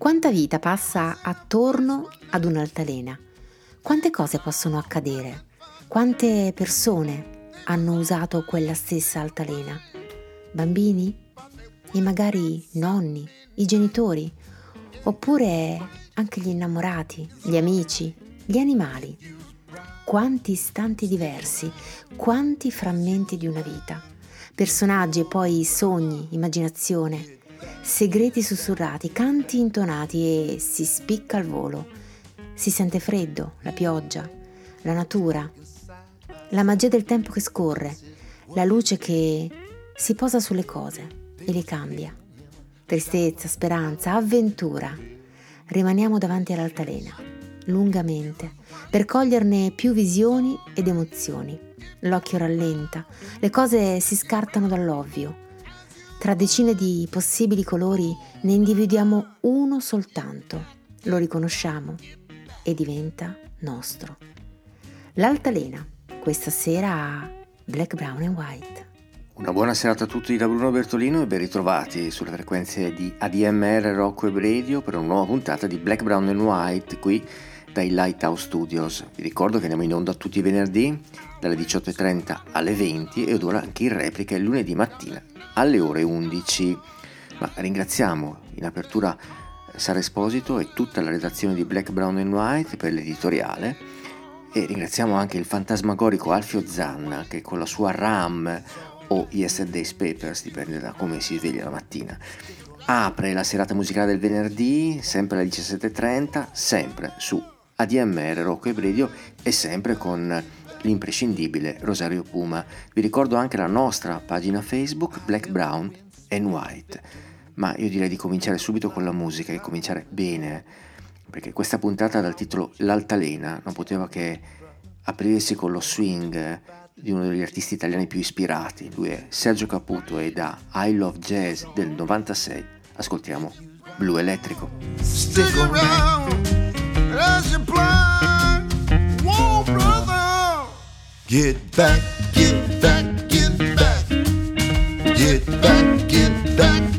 Quanta vita passa attorno ad un'altalena? Quante cose possono accadere? Quante persone hanno usato quella stessa altalena? Bambini? E magari nonni, i genitori? Oppure anche gli innamorati, gli amici, gli animali? Quanti istanti diversi, quanti frammenti di una vita. Personaggi e poi sogni, immaginazione, segreti sussurrati, canti intonati e si spicca al volo. Si sente freddo, la pioggia, la natura, la magia del tempo che scorre, la luce che si posa sulle cose e le cambia. Tristezza, speranza, avventura. Rimaniamo davanti all'altalena, lungamente, per coglierne più visioni ed emozioni. L'occhio rallenta, le cose si scartano dall'ovvio tra decine di possibili colori ne individuiamo uno soltanto, lo riconosciamo e diventa nostro. L'altalena, questa sera a Black, Brown and White. Una buona serata a tutti da Bruno Bertolino e ben ritrovati sulle frequenze di ADMR Rocco e Radio per una nuova puntata di Black, Brown and White qui dai Lighthouse Studios. Vi ricordo che andiamo in onda tutti i venerdì dalle 18.30 alle 20 ed ora anche in replica il lunedì mattina alle ore 11. Ma ringraziamo in apertura Sara Esposito e tutta la redazione di Black, Brown and White per l'editoriale e ringraziamo anche il fantasmagorico Alfio Zanna che con la sua RAM o Yesterday's Papers, dipende da come si sveglia la mattina, apre la serata musicale del venerdì, sempre alle 17.30, sempre su ADMR Rocco e Bredio e sempre con l'imprescindibile Rosario Puma. Vi ricordo anche la nostra pagina Facebook Black, Brown and White. Ma io direi di cominciare subito con la musica e cominciare bene, perché questa puntata dal titolo L'altalena non poteva che aprirsi con lo swing di uno degli artisti italiani più ispirati. Lui è Sergio Caputo e da I Love Jazz del 96 ascoltiamo Blu Elettrico. Stick around Get back, get back, get back, get back, get back.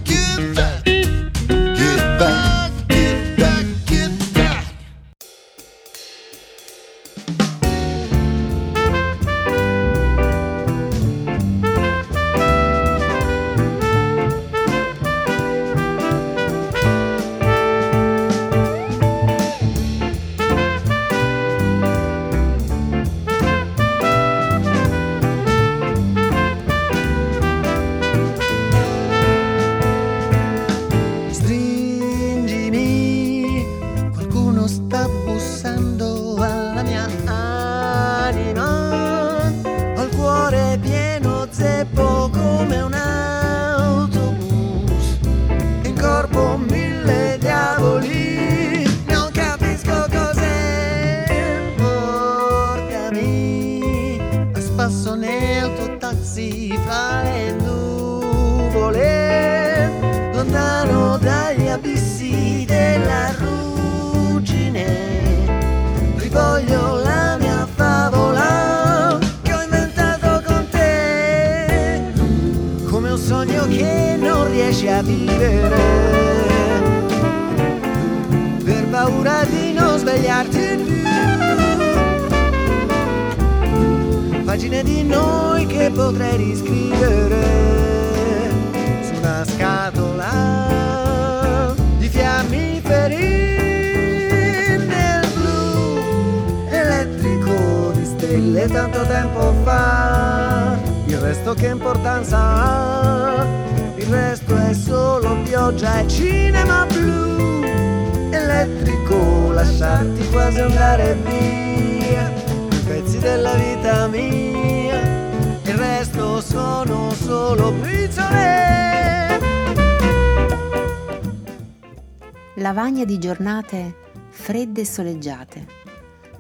Giornate fredde e soleggiate.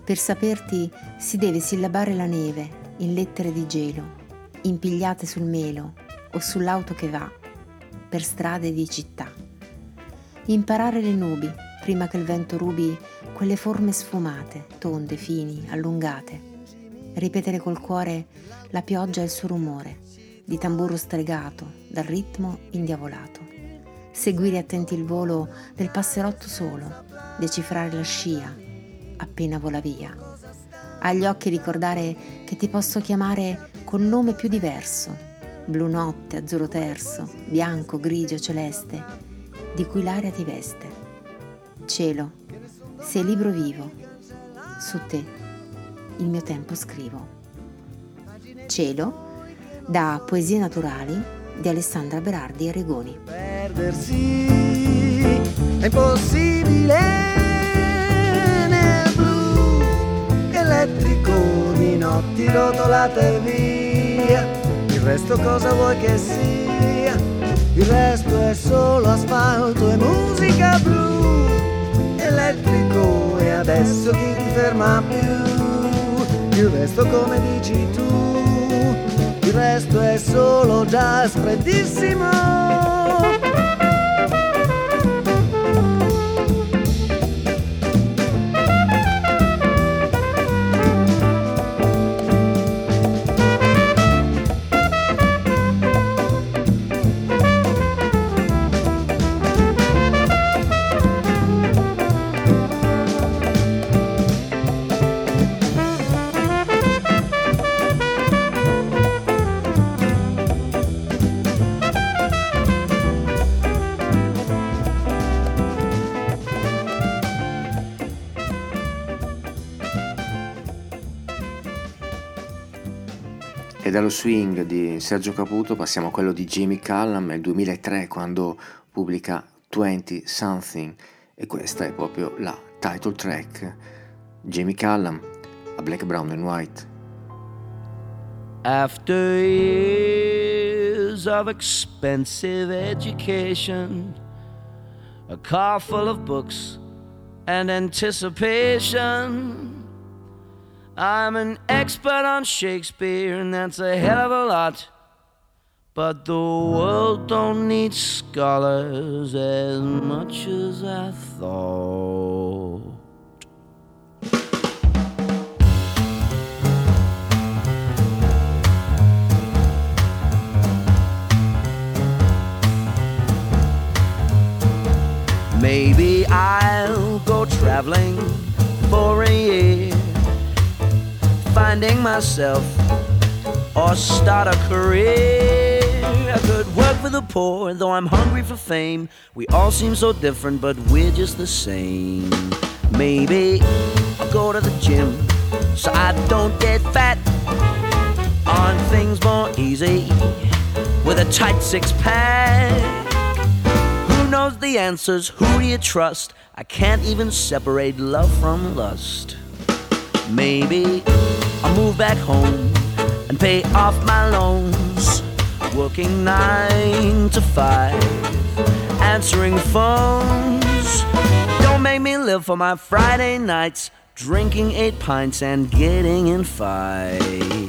Per saperti si deve sillabare la neve in lettere di gelo, impigliate sul melo o sull'auto che va per strade di città. Imparare le nubi prima che il vento rubi quelle forme sfumate, tonde, fini, allungate. Ripetere col cuore la pioggia e il suo rumore, di tamburo stregato, dal ritmo indiavolato. Seguire attenti il volo del passerotto solo, decifrare la scia appena vola via. Agli occhi ricordare che ti posso chiamare con nome più diverso, blu notte, azzurro terzo, bianco, grigio, celeste, di cui l'aria ti veste. Cielo, sei libro vivo, su te il mio tempo scrivo. Cielo, da Poesie Naturali di Alessandra Berardi e Regoni. Perdersi è impossibile nel blu elettrico di notti rotolate via. Il resto cosa vuoi che sia? Il resto è solo asfalto e musica blu elettrico e adesso chi ti ferma più? Il resto come dici tu? il resto è solo jazz freddissimo. Dallo swing di Sergio Caputo passiamo a quello di Jimmy Callum nel 2003 quando pubblica 20 Something e questa è proprio la title track. Jimmy Callum a Black, Brown and White. After years of expensive education, a car full of books and anticipation. I'm an expert on Shakespeare, and that's a hell of a lot. But the world don't need scholars as much as I thought. Maybe I'll go traveling for a year finding myself or start a career. I could work for the poor, though I'm hungry for fame. We all seem so different, but we're just the same. Maybe I'll go to the gym so I don't get fat on things more easy with a tight six pack. Who knows the answers? Who do you trust? I can't even separate love from lust. Maybe I'll move back home and pay off my loans. Working nine to five, answering phones. Don't make me live for my Friday nights, drinking eight pints and getting in fights.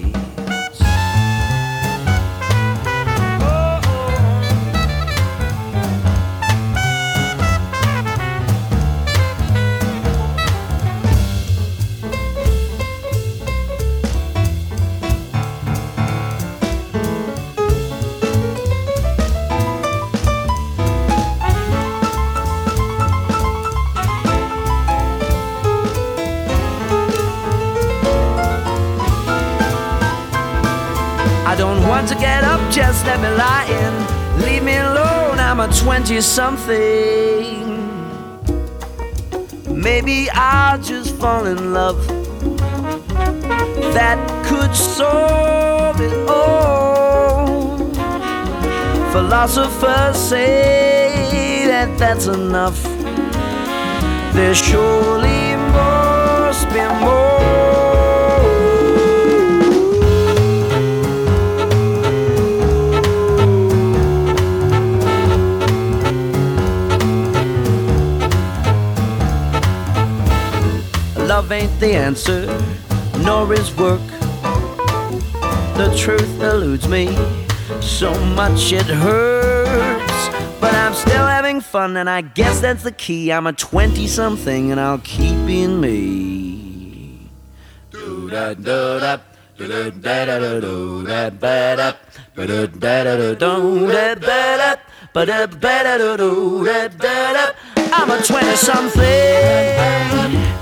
Want to get up, just let me lie in. Leave me alone, I'm a 20 something. Maybe I'll just fall in love. That could solve it all. Philosophers say that that's enough. There surely must be more. love ain't the answer, nor is work. The truth eludes me, so much it hurts. But I'm still having fun, and I guess that's the key. I'm a 20 something, and I'll keep being me. Do. Don't I'm a 20 something.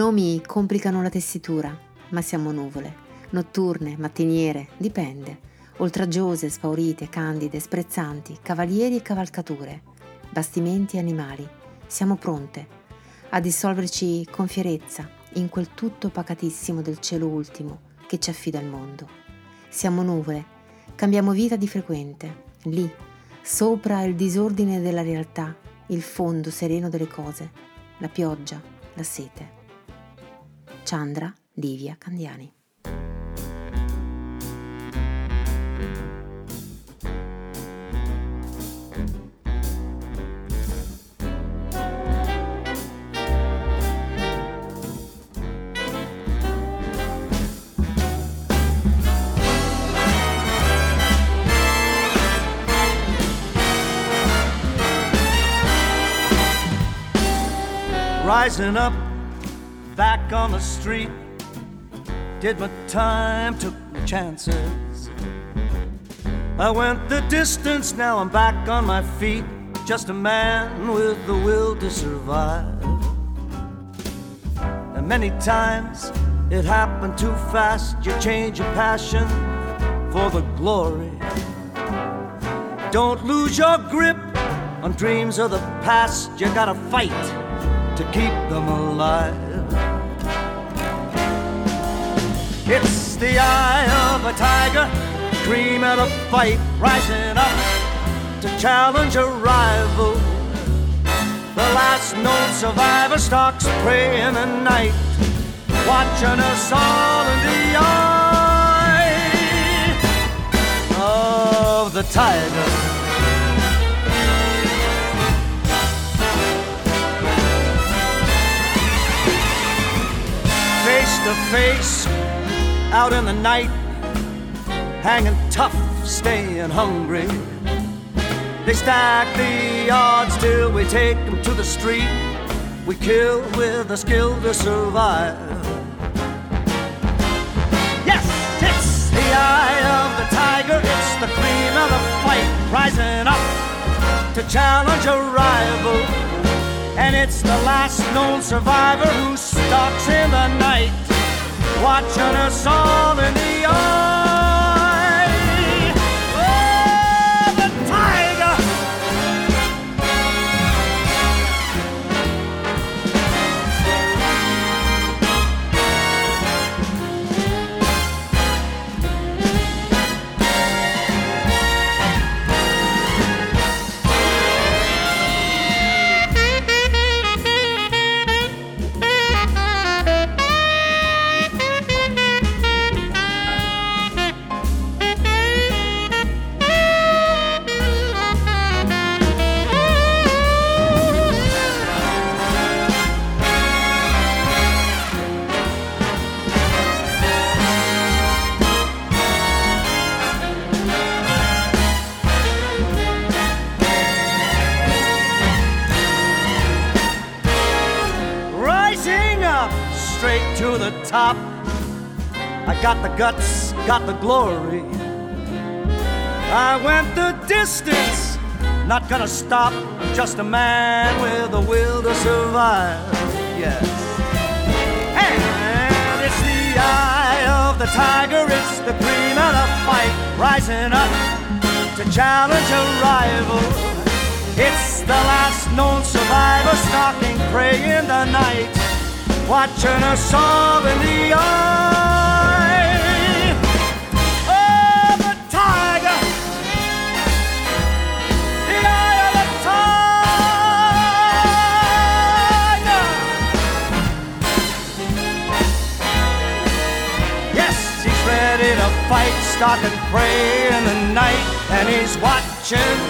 nomi complicano la tessitura, ma siamo nuvole, notturne, mattiniere, dipende, oltraggiose, spaurite, candide, sprezzanti, cavalieri e cavalcature, bastimenti e animali. Siamo pronte a dissolverci con fierezza in quel tutto pacatissimo del cielo ultimo che ci affida il mondo. Siamo nuvole, cambiamo vita di frequente, lì, sopra il disordine della realtà, il fondo sereno delle cose, la pioggia, la sete. Chandra Livia Candiani. rising up back on the street. Did my time, took my chances. I went the distance, now I'm back on my feet. Just a man with the will to survive. And many times it happened too fast. You change your passion for the glory. Don't lose your grip on dreams of the past. You gotta fight to keep them alive. It's the eye of a tiger, dream of a fight, rising up to challenge a rival. The last known survivor stalks prey in the night, watching us all in the eye. Of the tiger. Face to face, out in the night, hanging tough, staying hungry. They stack the odds till we take them to the street. We kill with the skill to survive. Yes, it's the eye of the tiger, it's the cream of the fight, rising up to challenge a rival. And it's the last known survivor who stalks in the night, watching us all in the eye. I got the guts, got the glory. I went the distance, not gonna stop. Just a man with a will to survive. Yes. And it's the eye of the tiger, it's the cream of the fight, rising up to challenge a rival. It's the last known survivor stalking prey in the night, watching us all in the eye. fight, stop and pray in the night, and he's watching.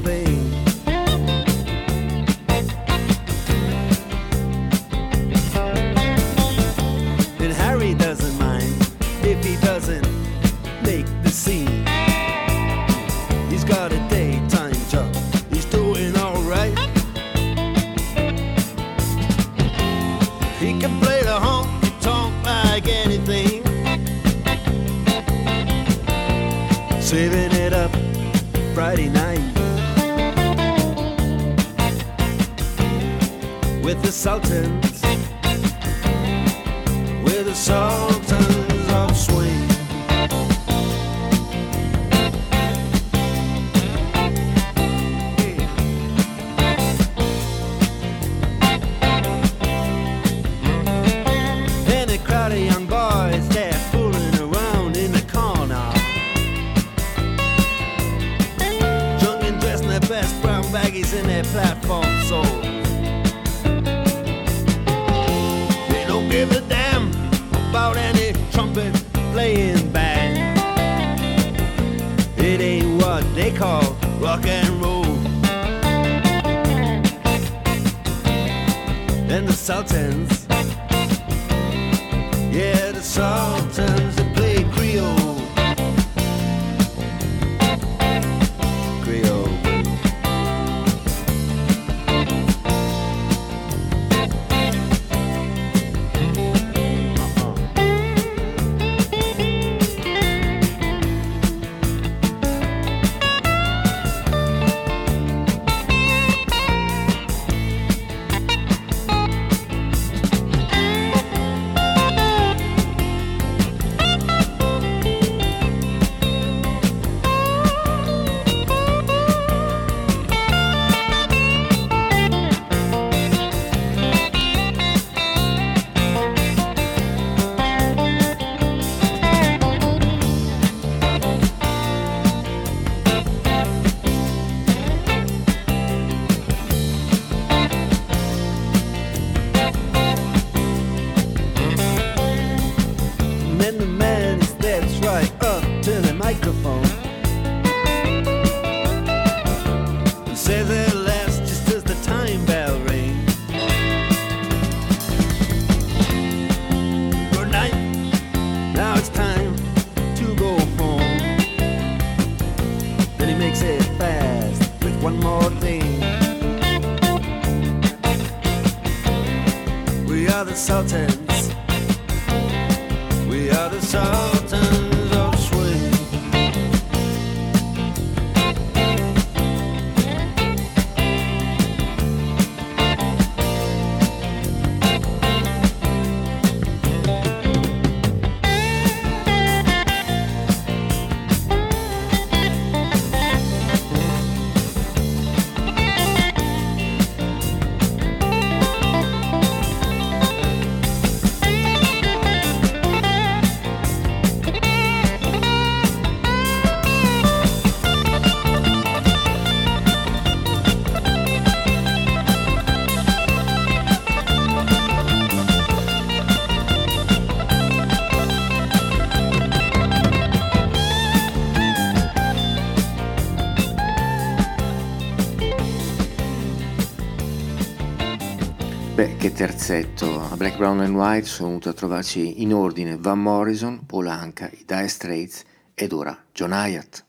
pezzetto a Black, Brown and White sono venuti a trovarci in ordine Van Morrison, Paul Anka, i Dire Straits ed ora John Hyatt.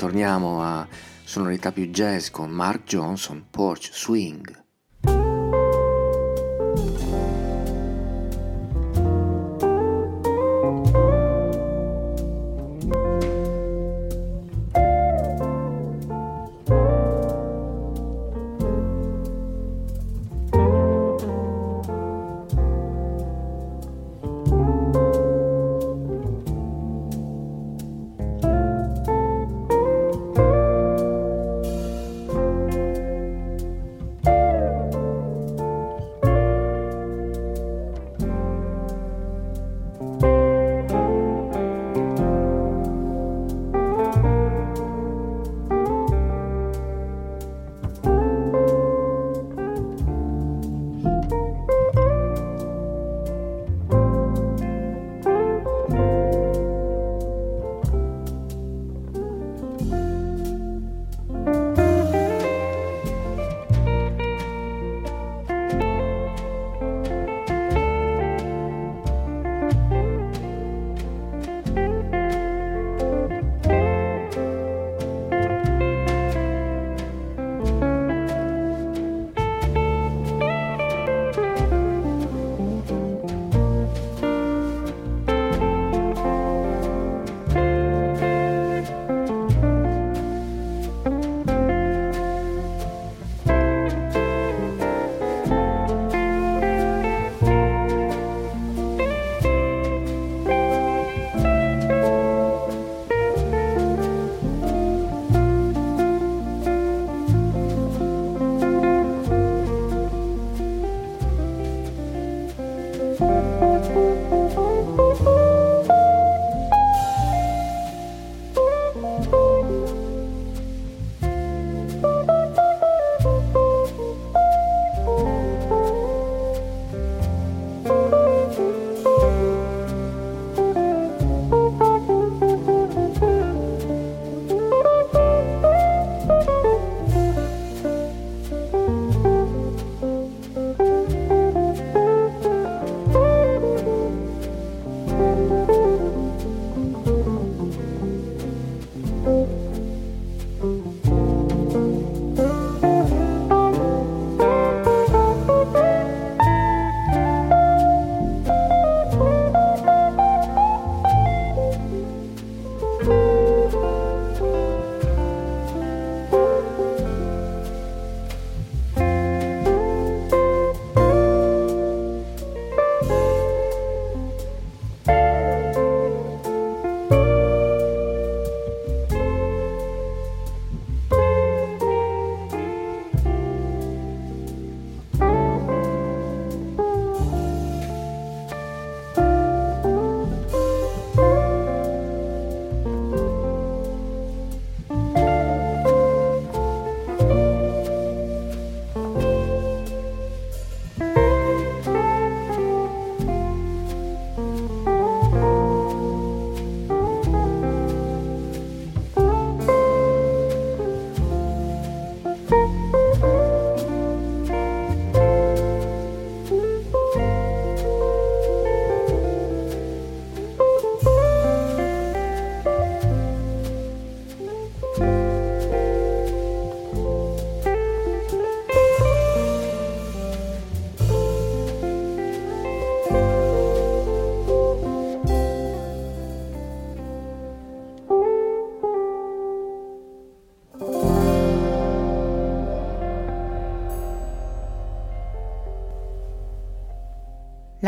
torniamo a sonorità più jazz con Mark Johnson, Porch, Swing.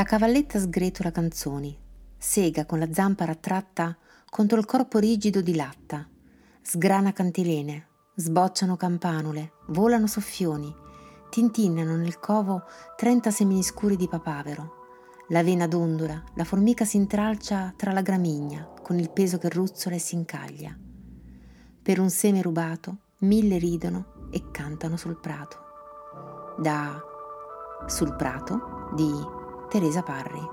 La cavalletta sgretola canzoni, sega con la zampa rattratta contro il corpo rigido di latta, sgrana cantilene, sbocciano campanule, volano soffioni, tintinnano nel covo trenta semini scuri di papavero. La vena dondola, la formica si intralcia tra la gramigna con il peso che ruzzola e si incaglia. Per un seme rubato, mille ridono e cantano sul prato. Da Sul prato di Teresa Parri.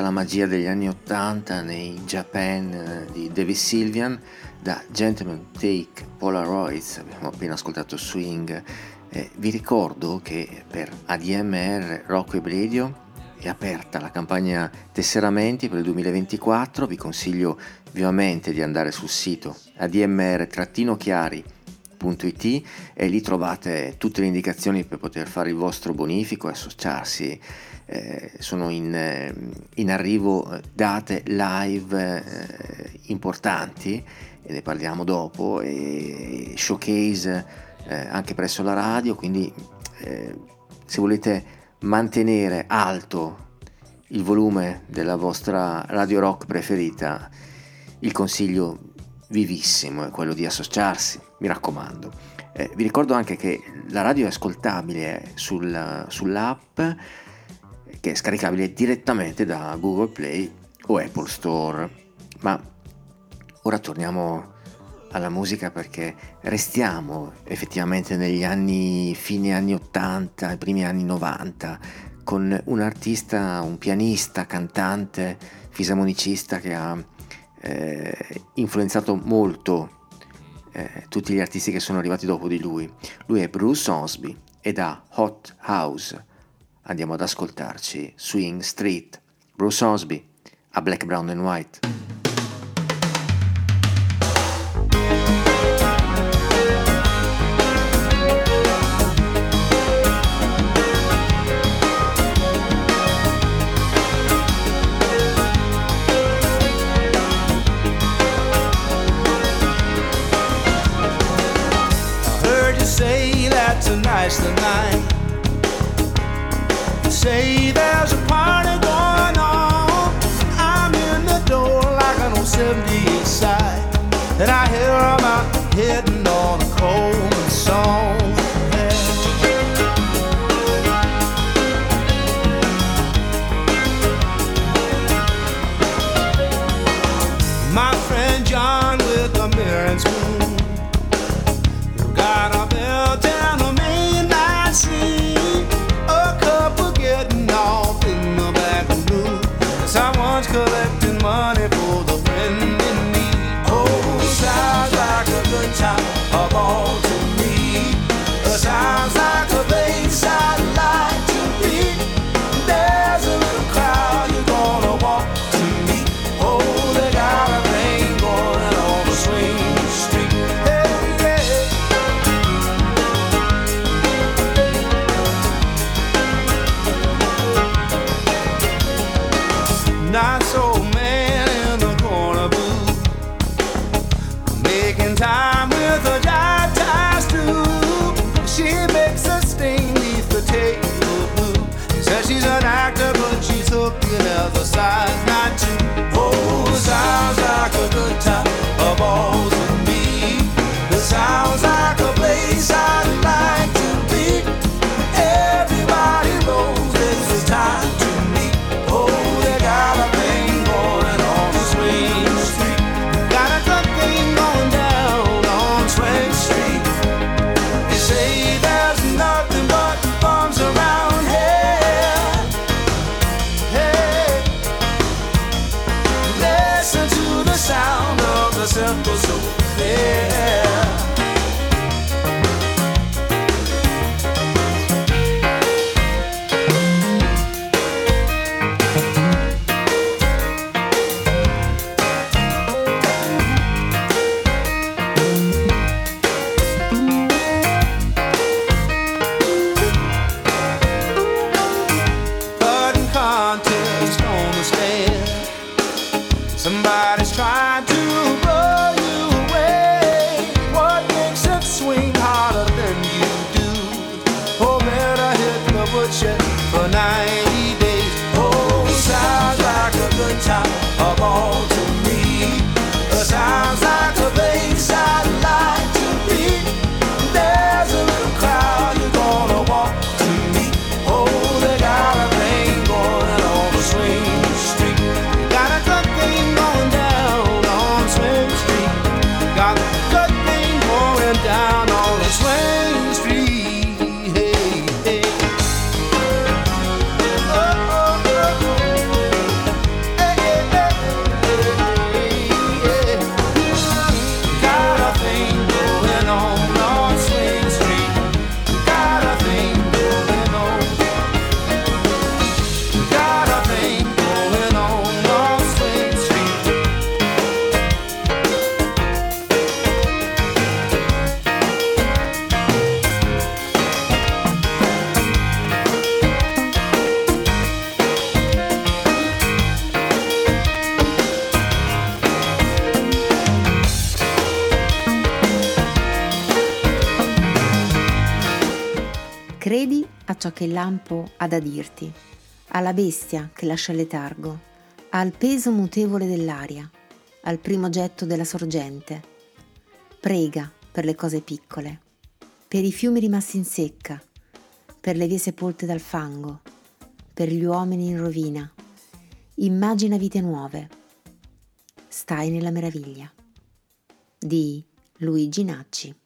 Tutta la magia degli anni 80 nei Japan eh, di David Sylvian, da Gentleman Take Polaroids, abbiamo appena ascoltato Swing. Eh, vi ricordo che per ADMR Rocco e Radio è aperta la campagna tesseramenti per il 2024, vi consiglio vivamente di andare sul sito admr-chiari.it e lì trovate tutte le indicazioni per poter fare il vostro bonifico e associarsi eh, sono in, eh, in, arrivo eh, date live eh, importanti e ne parliamo dopo e showcase eh, anche presso la radio quindi se volete mantenere alto il volume della vostra radio rock preferita il consiglio vivissimo è quello di associarsi mi raccomando. Eh, vi ricordo anche che la radio è ascoltabile sul, sull'app che è scaricabile direttamente da Google Play o Apple Store. Ma ora torniamo alla musica perché restiamo effettivamente negli anni fine anni 80, i primi anni 90 con un artista, un pianista, cantante, fisarmonicista che ha eh, influenzato molto eh, tutti gli artisti che sono arrivati dopo di lui. Lui è Bruce Osby ed ha Hot House andiamo ad ascoltarci Swing Street, Bruce Osby a Black, Brown and White. tonight's And I hear about hitting on a Coleman lampo ha da dirti, alla bestia che lascia letargo, al peso mutevole dell'aria, al primo getto della sorgente. Prega per le cose piccole, per i fiumi rimasti in secca, per le vie sepolte dal fango, per gli uomini in rovina. Immagina vite nuove. Stai nella meraviglia. Di Luigi Nacci.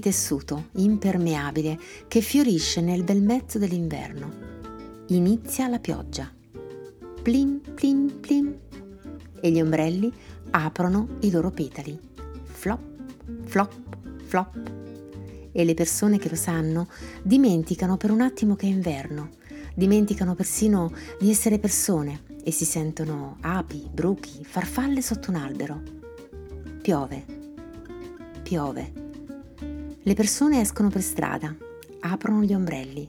Tessuto impermeabile che fiorisce nel bel mezzo dell'inverno. Inizia la pioggia. Plim plim plim. E gli ombrelli aprono i loro petali. Flop, flop, flop. E le persone che lo sanno dimenticano per un attimo che è inverno, dimenticano persino di essere persone e si sentono api, bruchi, farfalle sotto un albero. Piove piove. Le persone escono per strada, aprono gli ombrelli,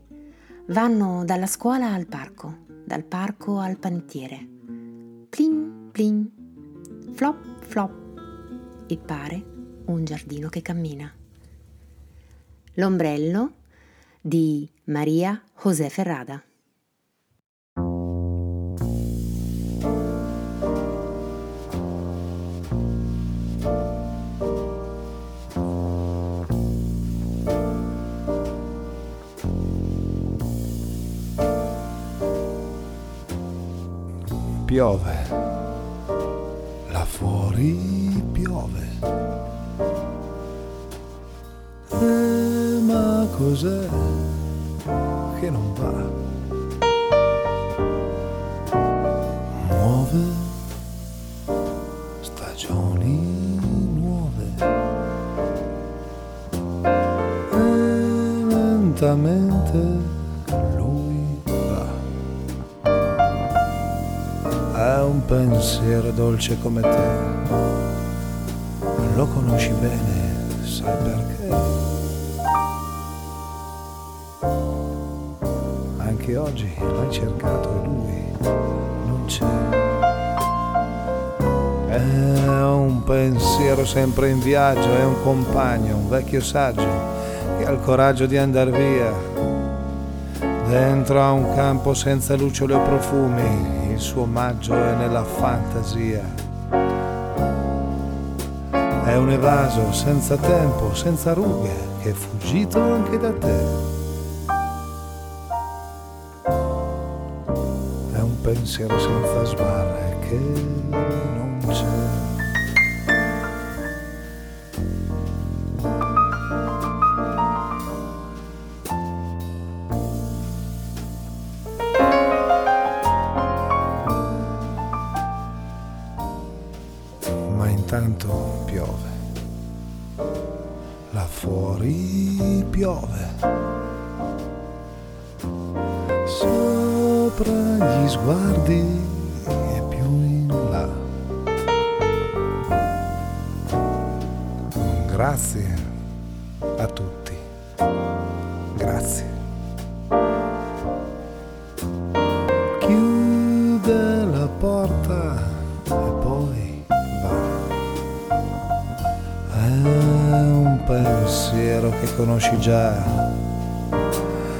vanno dalla scuola al parco, dal parco al panettiere. Plin, plin, flop, flop. E pare un giardino che cammina. L'ombrello di Maria José Ferrada. Piove, là fuori piove. E ma cos'è che non va? Muove stagioni nuove e lentamente pensiero dolce come te, lo conosci bene, sai perché? Anche oggi l'hai cercato e lui non c'è. È un pensiero sempre in viaggio, è un compagno, un vecchio saggio che ha il coraggio di andar via. Dentro a un campo senza lucciole o profumi, suo maggio è nella fantasia. È un evaso senza tempo, senza rughe, che è fuggito anche da te. È un pensiero senza sbarre che non gli sguardi e più in là. Grazie a tutti. Grazie. Chiude la porta e poi va. È un pensiero che conosci già.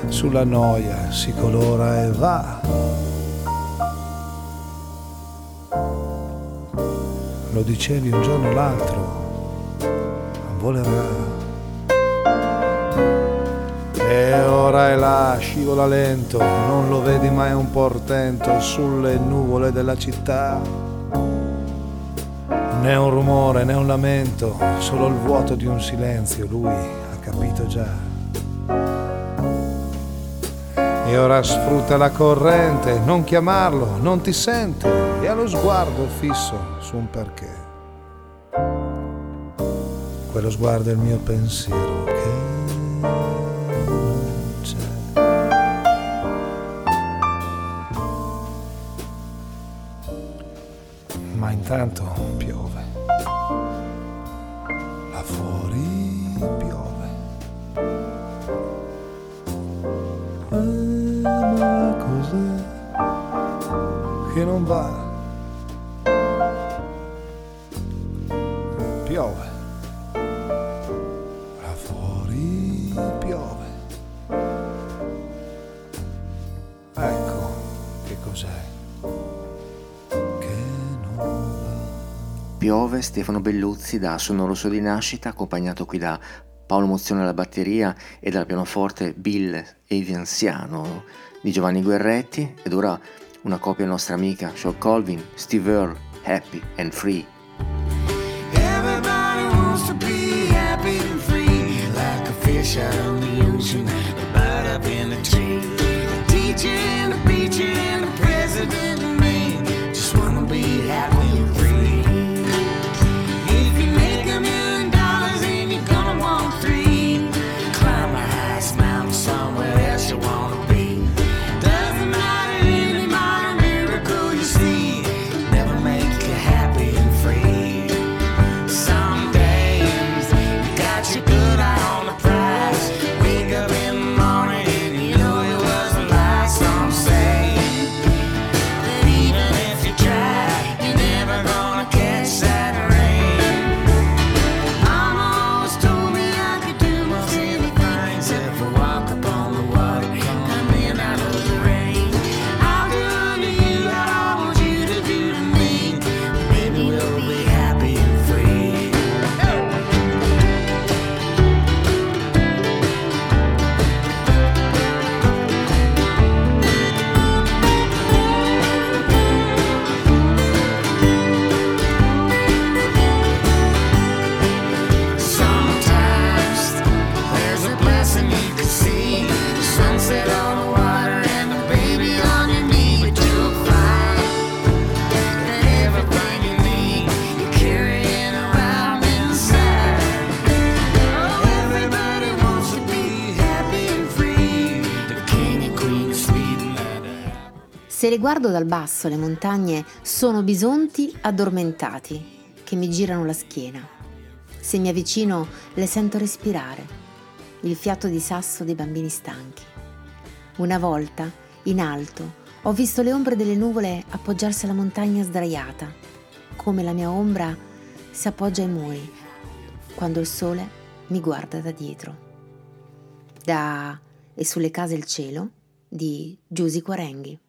Sulla noia si colora e va. Lo dicevi un giorno o l'altro, volerà. E ora è là, scivola lento, non lo vedi mai un portento sulle nuvole della città. Né un rumore né un lamento, solo il vuoto di un silenzio, lui ha capito già. E ora sfrutta la corrente, non chiamarlo, non ti sente e ha lo sguardo fisso su un perché. Quello sguardo è il mio pensiero che non c'è. Ma intanto Stefano Belluzzi da Sonoro So di Nascita, accompagnato qui da Paolo Mozione alla batteria e dal pianoforte Bill Evianziano di Giovanni Guerretti ed ora una copia nostra amica Sean Colvin, Steve Earle, Happy and Free. Everybody wants to be happy and free, like a fish out on the ocean, bird up in the tree. The teacher Se le guardo dal basso, le montagne sono bisonti addormentati che mi girano la schiena. Se mi avvicino, le sento respirare, il fiato di sasso dei bambini stanchi. Una volta, in alto, ho visto le ombre delle nuvole appoggiarsi alla montagna sdraiata, come la mia ombra si appoggia ai muri quando il sole mi guarda da dietro. Da E sulle case il cielo di Giusy Quarenghi.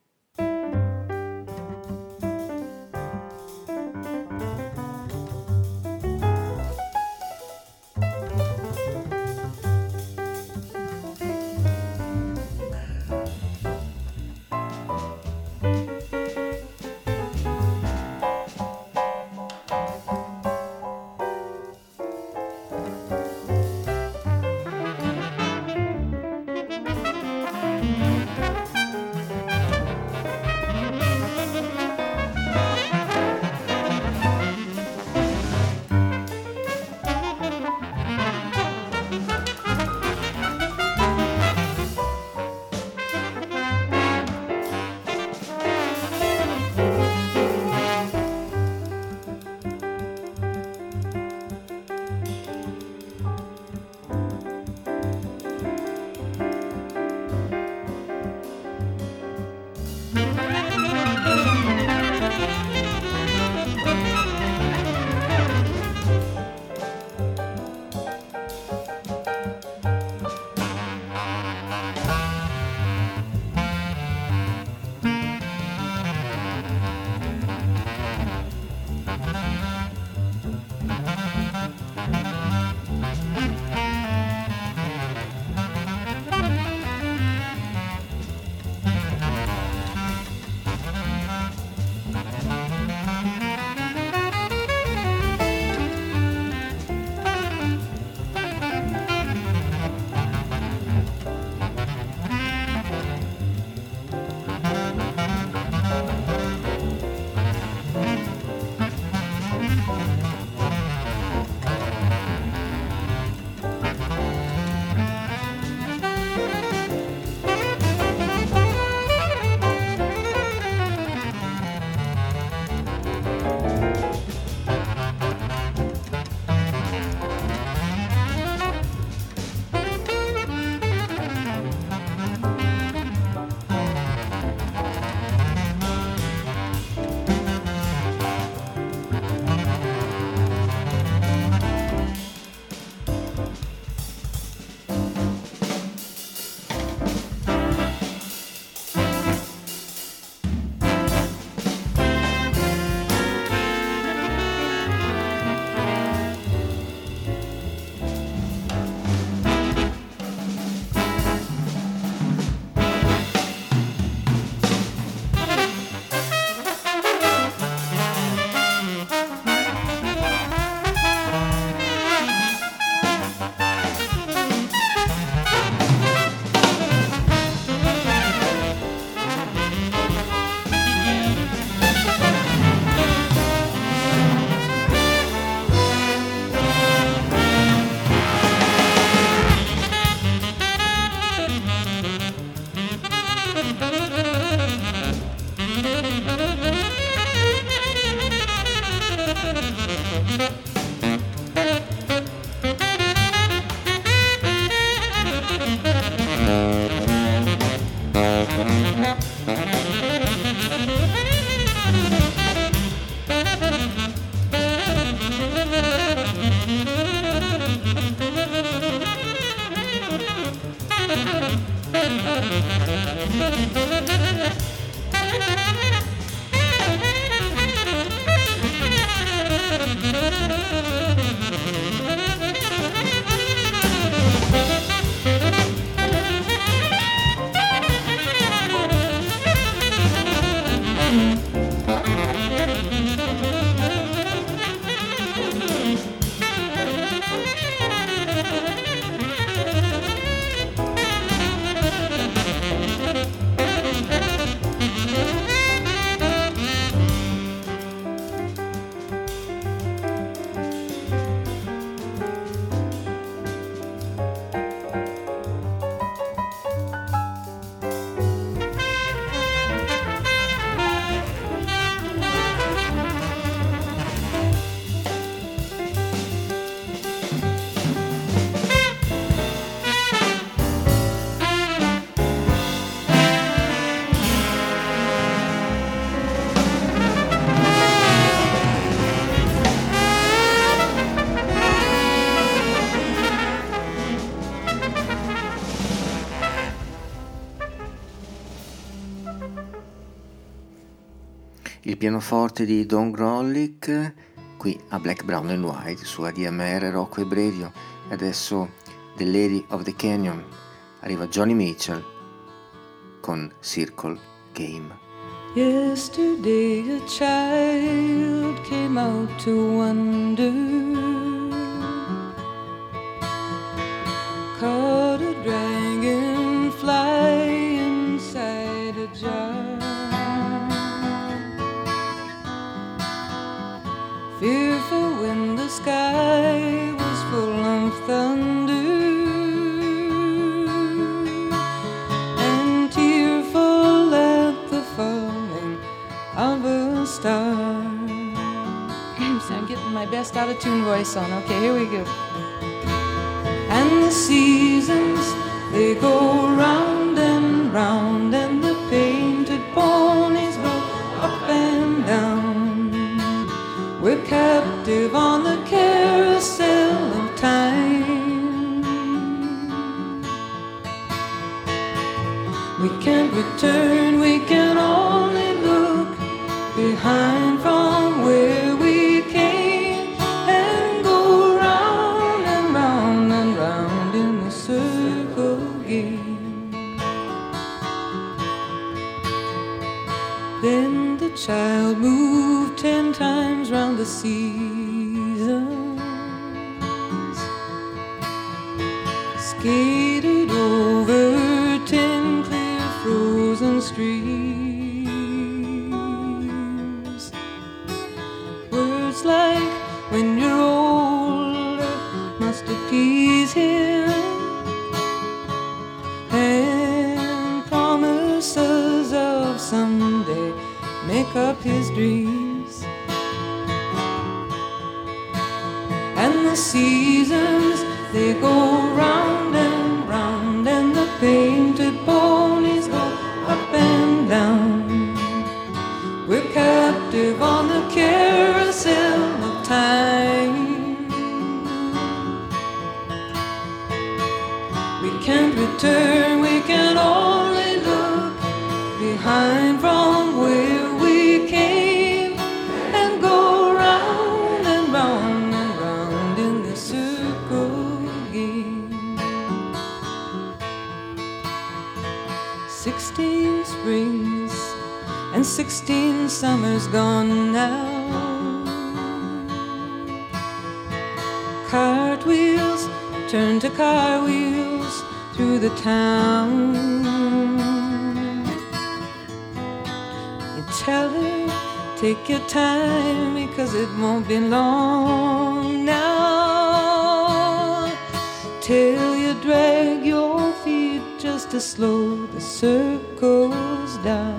Pianoforte di Don Grollick qui a Black, Brown and White su ADMR, Rocco e Bredio. E adesso The Lady of the Canyon. Arriva Johnny Mitchell con Circle Game. Yesterday a child came out to wonder Caught a dragonfly sky was full of thunder And tearful at the falling of a star So I'm getting my best out of tune voice on. Okay, here we go. And the seasons, they go round and round, and the painted ponies go up and down. We're captive on the carousel of time. We can't return, we can only look behind from where we came and go round and round and round in the circle game. Then the child moved ten times the seasons, skated over ten clear frozen streams. Words like when you're older must appease him, and promises of someday make up his dreams. Seasons. They go round sixteen summers gone now. Cartwheels turn to car wheels through the town. You tell her, take your time because it won't be long now. Till you drag your feet just to slow the circles down.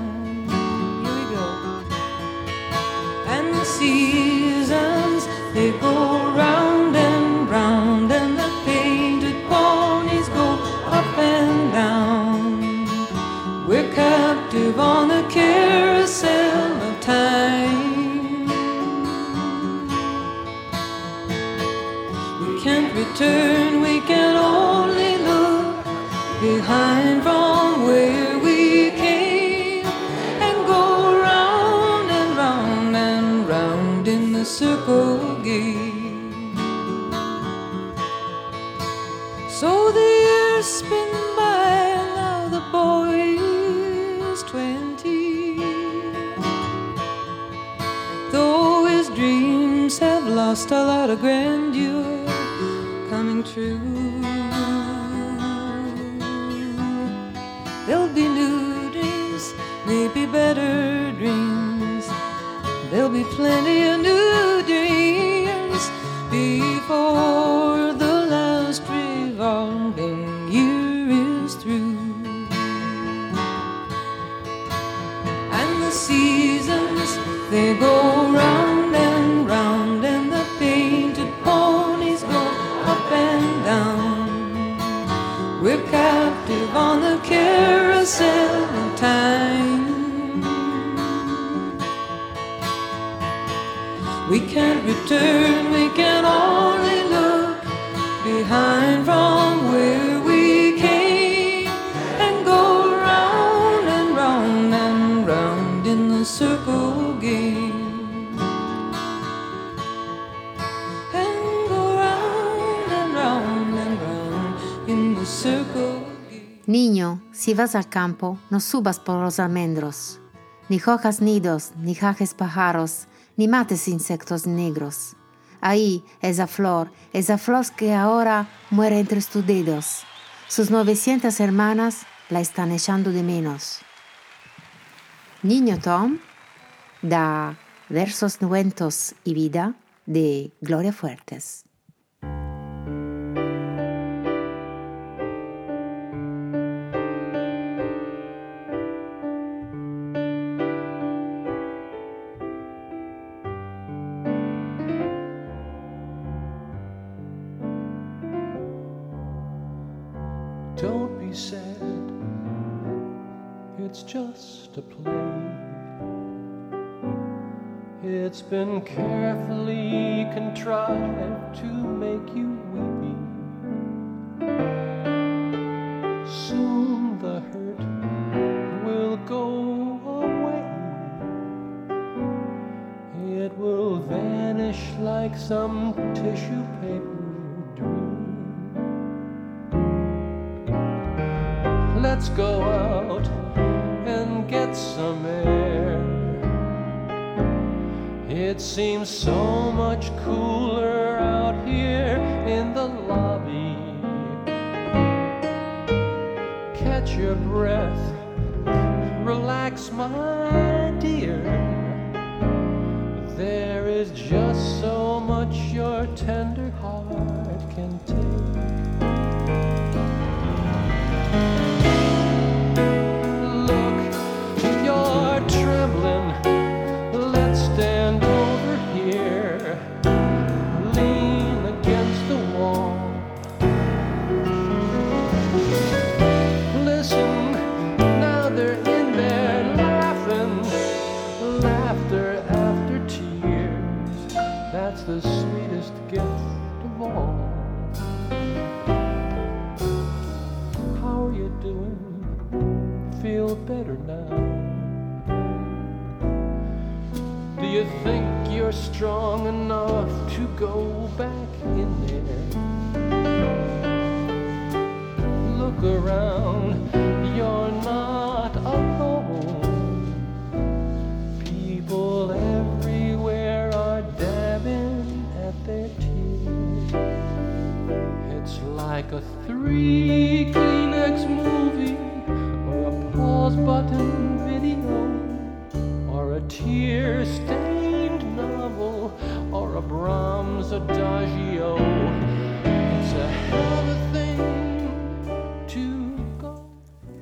Al campo, no subas por los almendros, ni cojas nidos, ni jajes pájaros, ni mates insectos negros. Ahí, esa flor, esa flor que ahora muere entre tus dedos. Sus 900 hermanas la están echando de menos. Niño Tom, da Versos Nuentos y Vida de Gloria Fuertes. Been carefully contrived to make you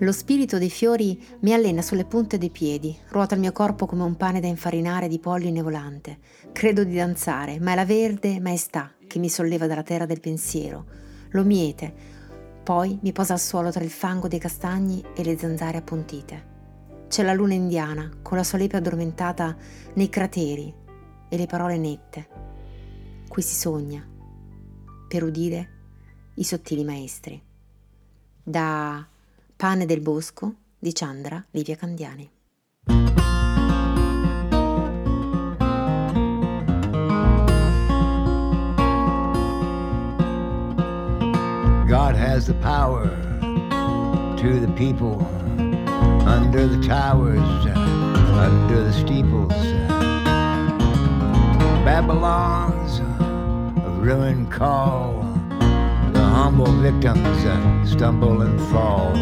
Lo spirito dei fiori mi allena sulle punte dei piedi, ruota il mio corpo come un pane da infarinare di polline volante. Credo di danzare, ma è la verde maestà che mi solleva dalla terra del pensiero, lo miete, poi mi posa al suolo tra il fango dei castagni e le zanzare appuntite. C'è la luna indiana con la sua lepe addormentata nei crateri e le parole nette. Qui si sogna per udire i sottili maestri. Da Pane del Bosco di Chandra Livia Candiani. God has the power to the people under the towers, under the steeples. Babylon's uh, ruin call. Humble victims uh, stumble and fall.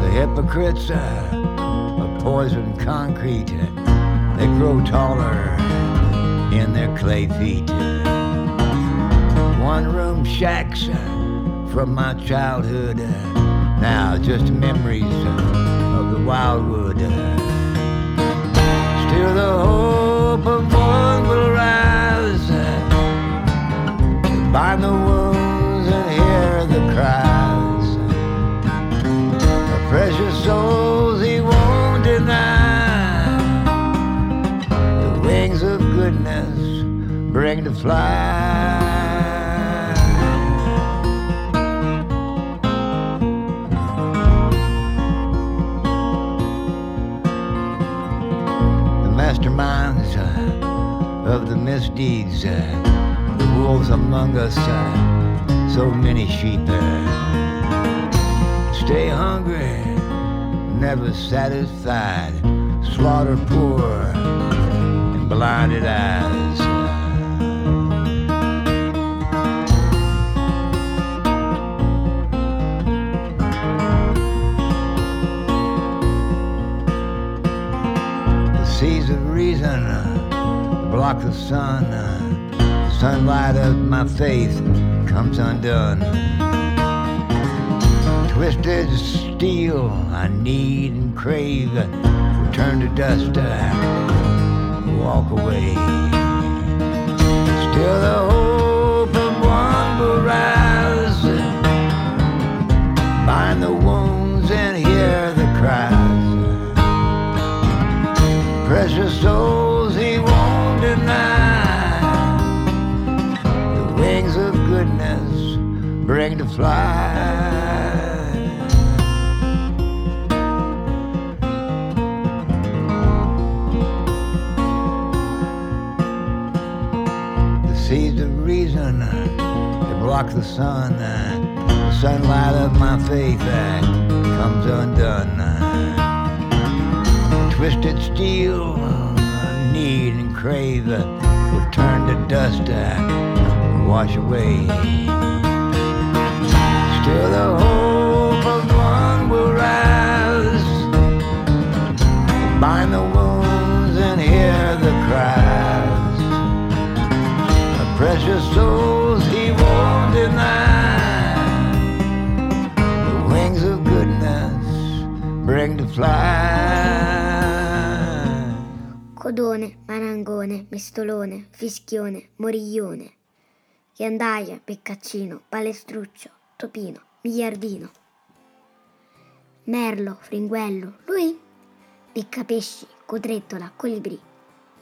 The hypocrites are of poison concrete, uh, they grow taller in their clay feet. One room shacks uh, from my childhood, uh, now just memories uh, wildwood. Still the hope of one will rise to bind the wounds and hear the cries. The precious souls he won't deny. The wings of goodness bring to fly. Misdeeds, uh, the wolves among us, uh, so many sheep. uh, Stay hungry, never satisfied, slaughter poor and blinded eyes. Block the sun. uh, sunlight of my faith comes undone. Twisted steel, I need and crave. Return to dust, uh, walk away. Still, the hope of one will rise. Bind the wounds and hear the cries. Precious souls to. The seeds of reason they block the sun. The sunlight of my faith comes undone. Twisted steel, need and crave, will turn to dust and wash away. Still, the hope of one will rise, bind the wounds and hear the cries. The precious souls he won't deny. The wings of goodness bring to fly. Codone, marangone, mestolone, fischione, moriglione. Ghiandaia, beccaccino, palestruccio, topino, miliardino. Merlo, fringuello, lui? Piccapesci, codrettola, colibrì.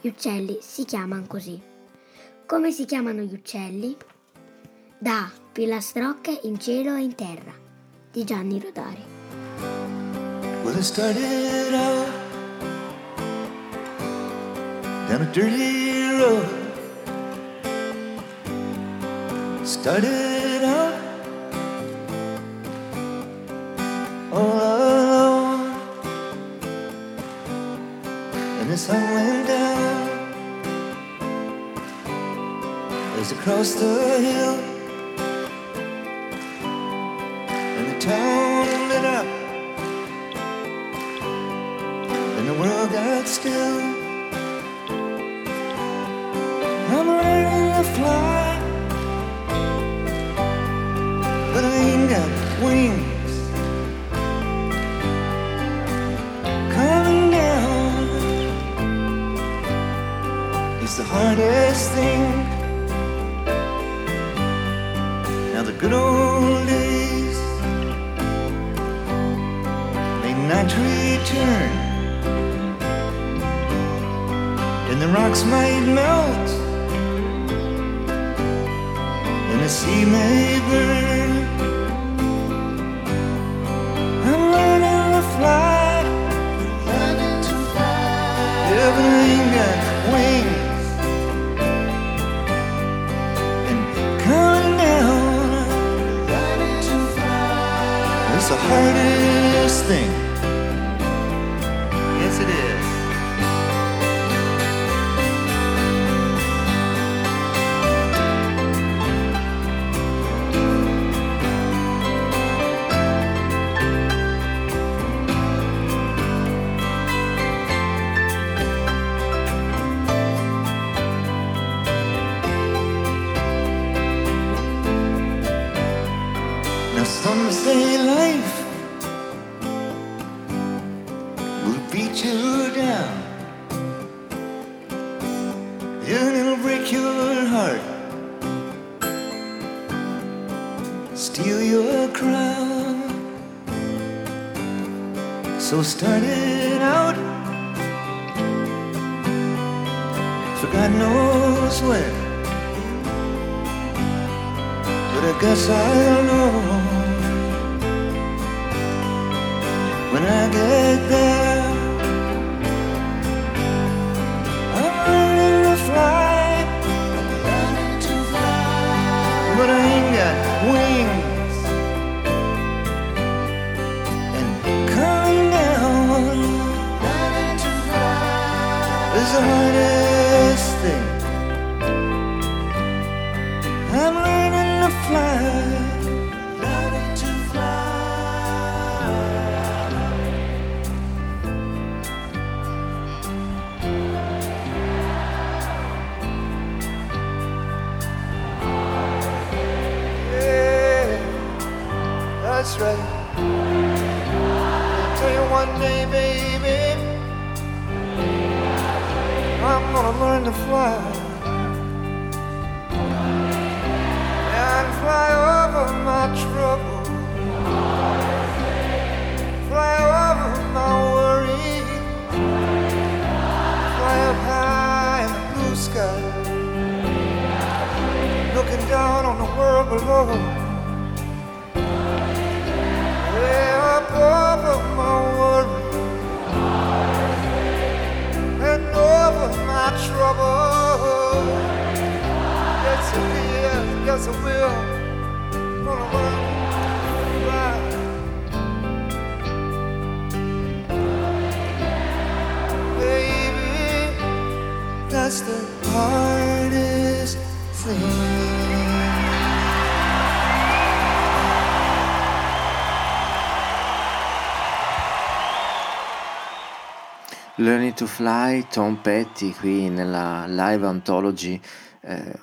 Gli uccelli si chiamano così. Come si chiamano gli uccelli? Da pilastrocche in cielo e in terra di Gianni Rodari. Well, it started out down a dirty road. Started out all alone, and the sun went down as across the hill, and the town lit up. and the world got still. I'm ready to fly, but I ain't got wings. Hardest thing. Now the good old days may not return and the rocks might melt, and the sea may burn. I'm learning to fly, Yes, it will. Learning to Fly, Tom Petty qui nella live anthology,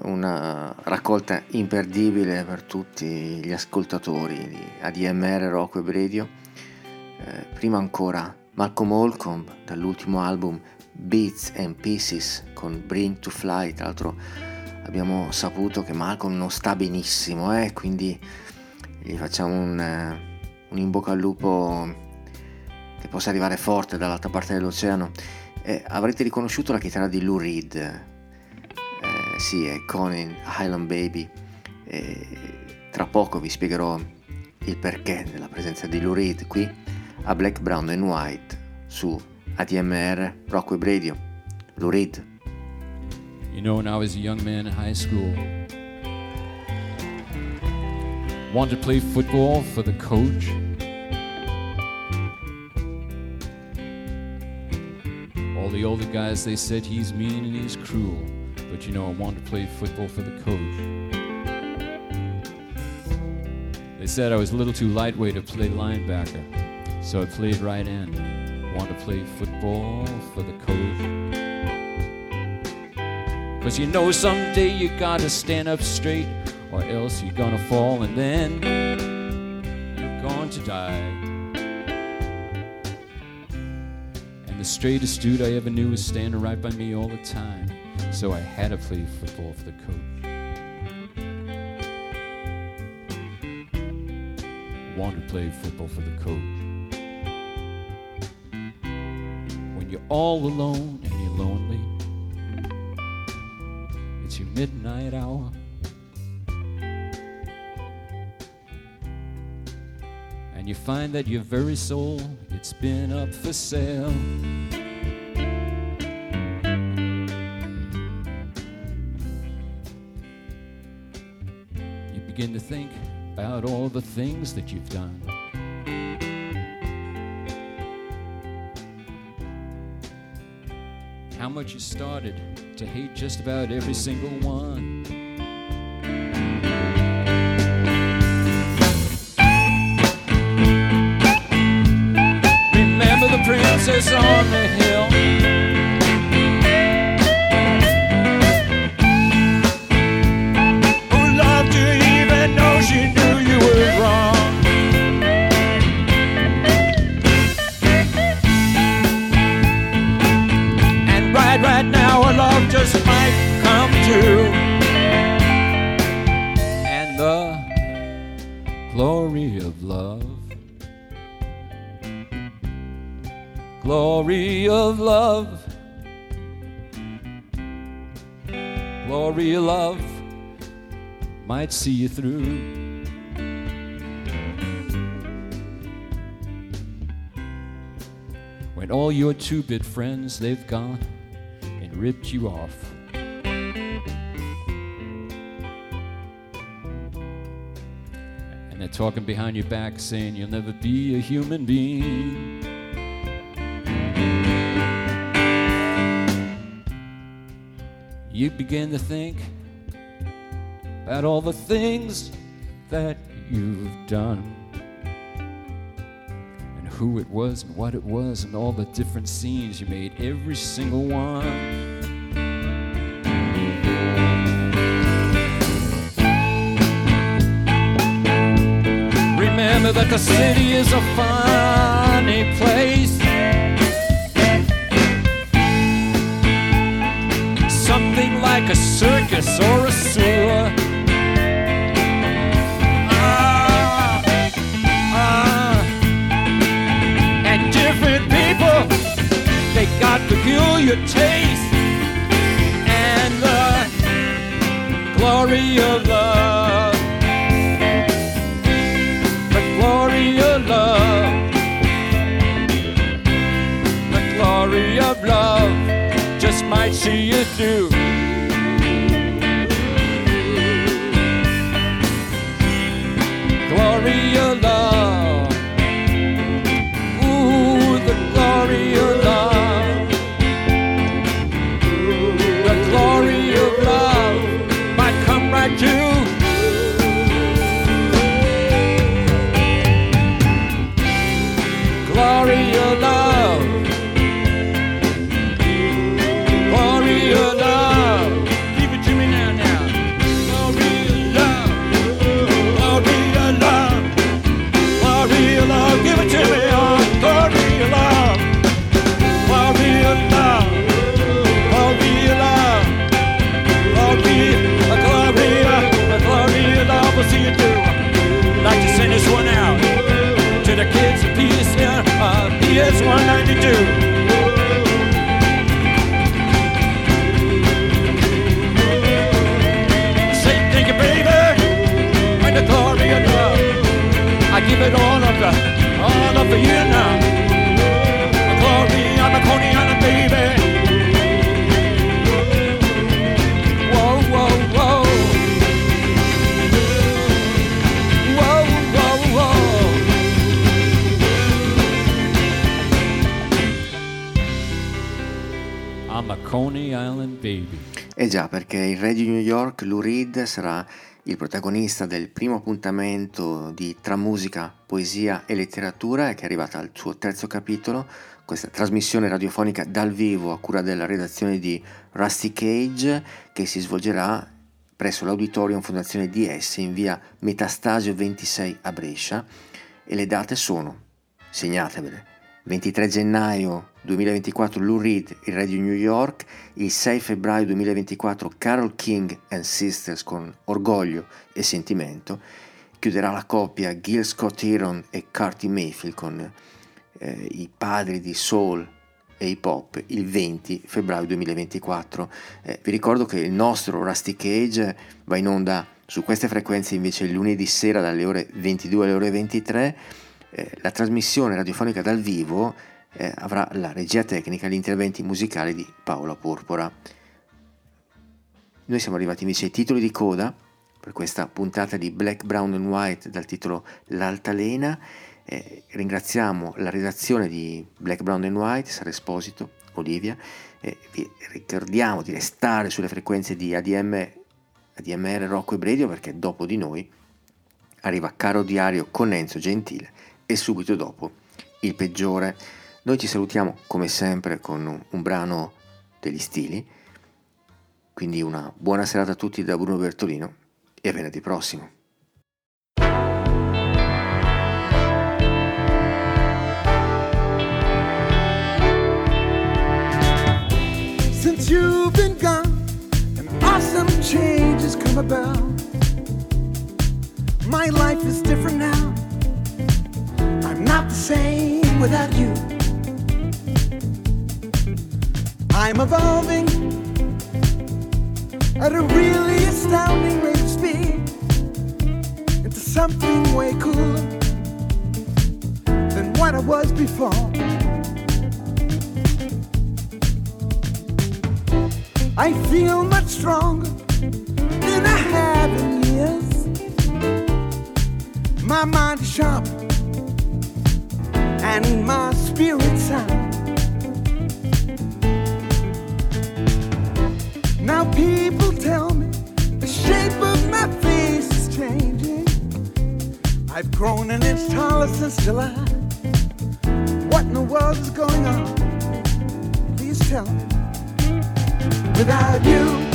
una raccolta imperdibile per tutti gli ascoltatori di ADMR Rock Web Radio. Eh, prima ancora Malcolm Holcomb dall'ultimo album Beats and Pieces con Bring to Fly, tra l'altro abbiamo saputo che Malcolm non sta benissimo, eh, quindi gli facciamo un, eh, un in bocca al lupo che possa arrivare forte dall'altra parte dell'oceano. Eh, avrete riconosciuto la chitarra di Lou Reed, eh, sì, è Conan Highland Baby. Eh, tra poco vi spiegherò il perché della presenza di Lou Reed qui a Black, Brown and White su ADMR Rock Web Radio. Lou Reed. You know, when I was a young man in high school, wanted to play football for the coach. All the older guys, they said he's mean and he's cruel. But you know, I wanted to play football for the coach. They said I was a little too lightweight to play linebacker, so I played right end. Wanted to play football for the coach. Cause you know someday you gotta stand up straight, or else you're gonna fall and then you're going to die. And the straightest dude I ever knew was standing right by me all the time. So I had to play football for the coach. Wanted to play football for the coach. When you're all alone and you're lonely, it's your midnight hour. And you find that your very soul, it's been up for sale. Begin to think about all the things that you've done. How much you started to hate just about every single one. Remember the princess on the hill. See you through. When all your two bit friends they've gone and ripped you off. And they're talking behind your back saying you'll never be a human being. you begin to think about all the things that you've done and who it was and what it was and all the different scenes you made, every single one. Remember that the city is a funny place. Something like a circus or a sewer. Peculiar taste. And the glory of love. The glory of love. The glory of love just might see you through. Glory of love. To. Sarà il protagonista del primo appuntamento di Tra musica, poesia e letteratura che è arrivata al suo terzo capitolo, questa trasmissione radiofonica dal vivo a cura della redazione di Rusty Cage che si svolgerà presso l'Auditorium Fondazione DS in via Metastasio 26 a Brescia. E le date sono, segnatevele, 23 gennaio 2024 Lou Reed, il re di New York, il 6 febbraio 2024 Carol King and Sisters con Orgoglio e Sentimento, chiuderà la coppia Gil Scott Heron e Carty Mayfield con eh, i padri di soul e hip hop il 20 febbraio 2024. Eh, vi ricordo che il nostro Rusty Cage va in onda su queste frequenze invece lunedì sera dalle ore 22 alle ore 23. Eh, la trasmissione radiofonica dal vivo eh, avrà la regia tecnica e gli interventi musicali di Paola Porpora. Noi siamo arrivati invece ai titoli di coda per questa puntata di Black, Brown and White dal titolo L'Altalena. Eh, ringraziamo la redazione di Black, Brown and White, Sara Esposito, Olivia. Eh, vi ricordiamo di restare sulle frequenze di ADM, ADMR Rocco e Bredio perché dopo di noi arriva Caro Diario con Enzo Gentile e subito dopo il peggiore. Noi ci salutiamo come sempre con un, un brano degli stili, quindi una buona serata a tutti da Bruno Bertolino e a venerdì prossimo. Since you've been gone, an awesome change has come about. My life is different now. I'm not the same without you. I'm evolving at a really astounding rate of speed into something way cooler than what I was before. I feel much stronger than I have in years. My mind is sharp and my spirit sound. Now People tell me the shape of my face is changing. I've grown an inch taller since July. What in the world is going on? Please tell me. Without you,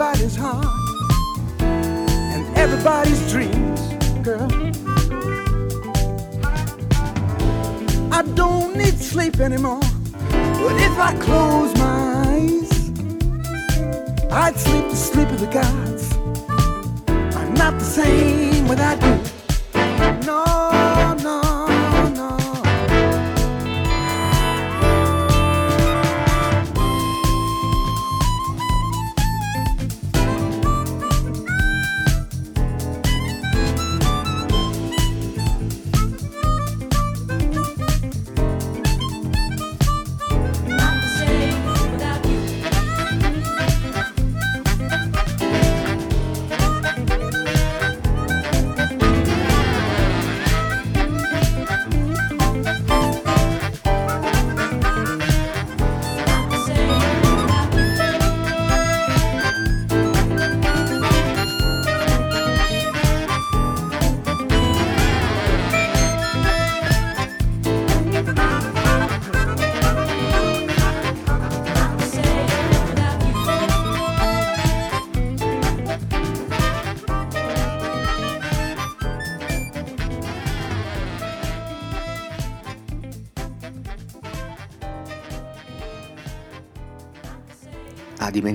everybody's heart and everybody's dreams, girl. I don't need sleep anymore, but if I close my eyes, I'd sleep the sleep of the gods. I'm not the same without you.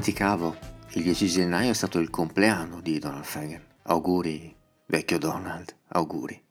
Dimenticavo, il 10 gennaio è stato il compleanno di Donald Fagan. Auguri, vecchio Donald, auguri.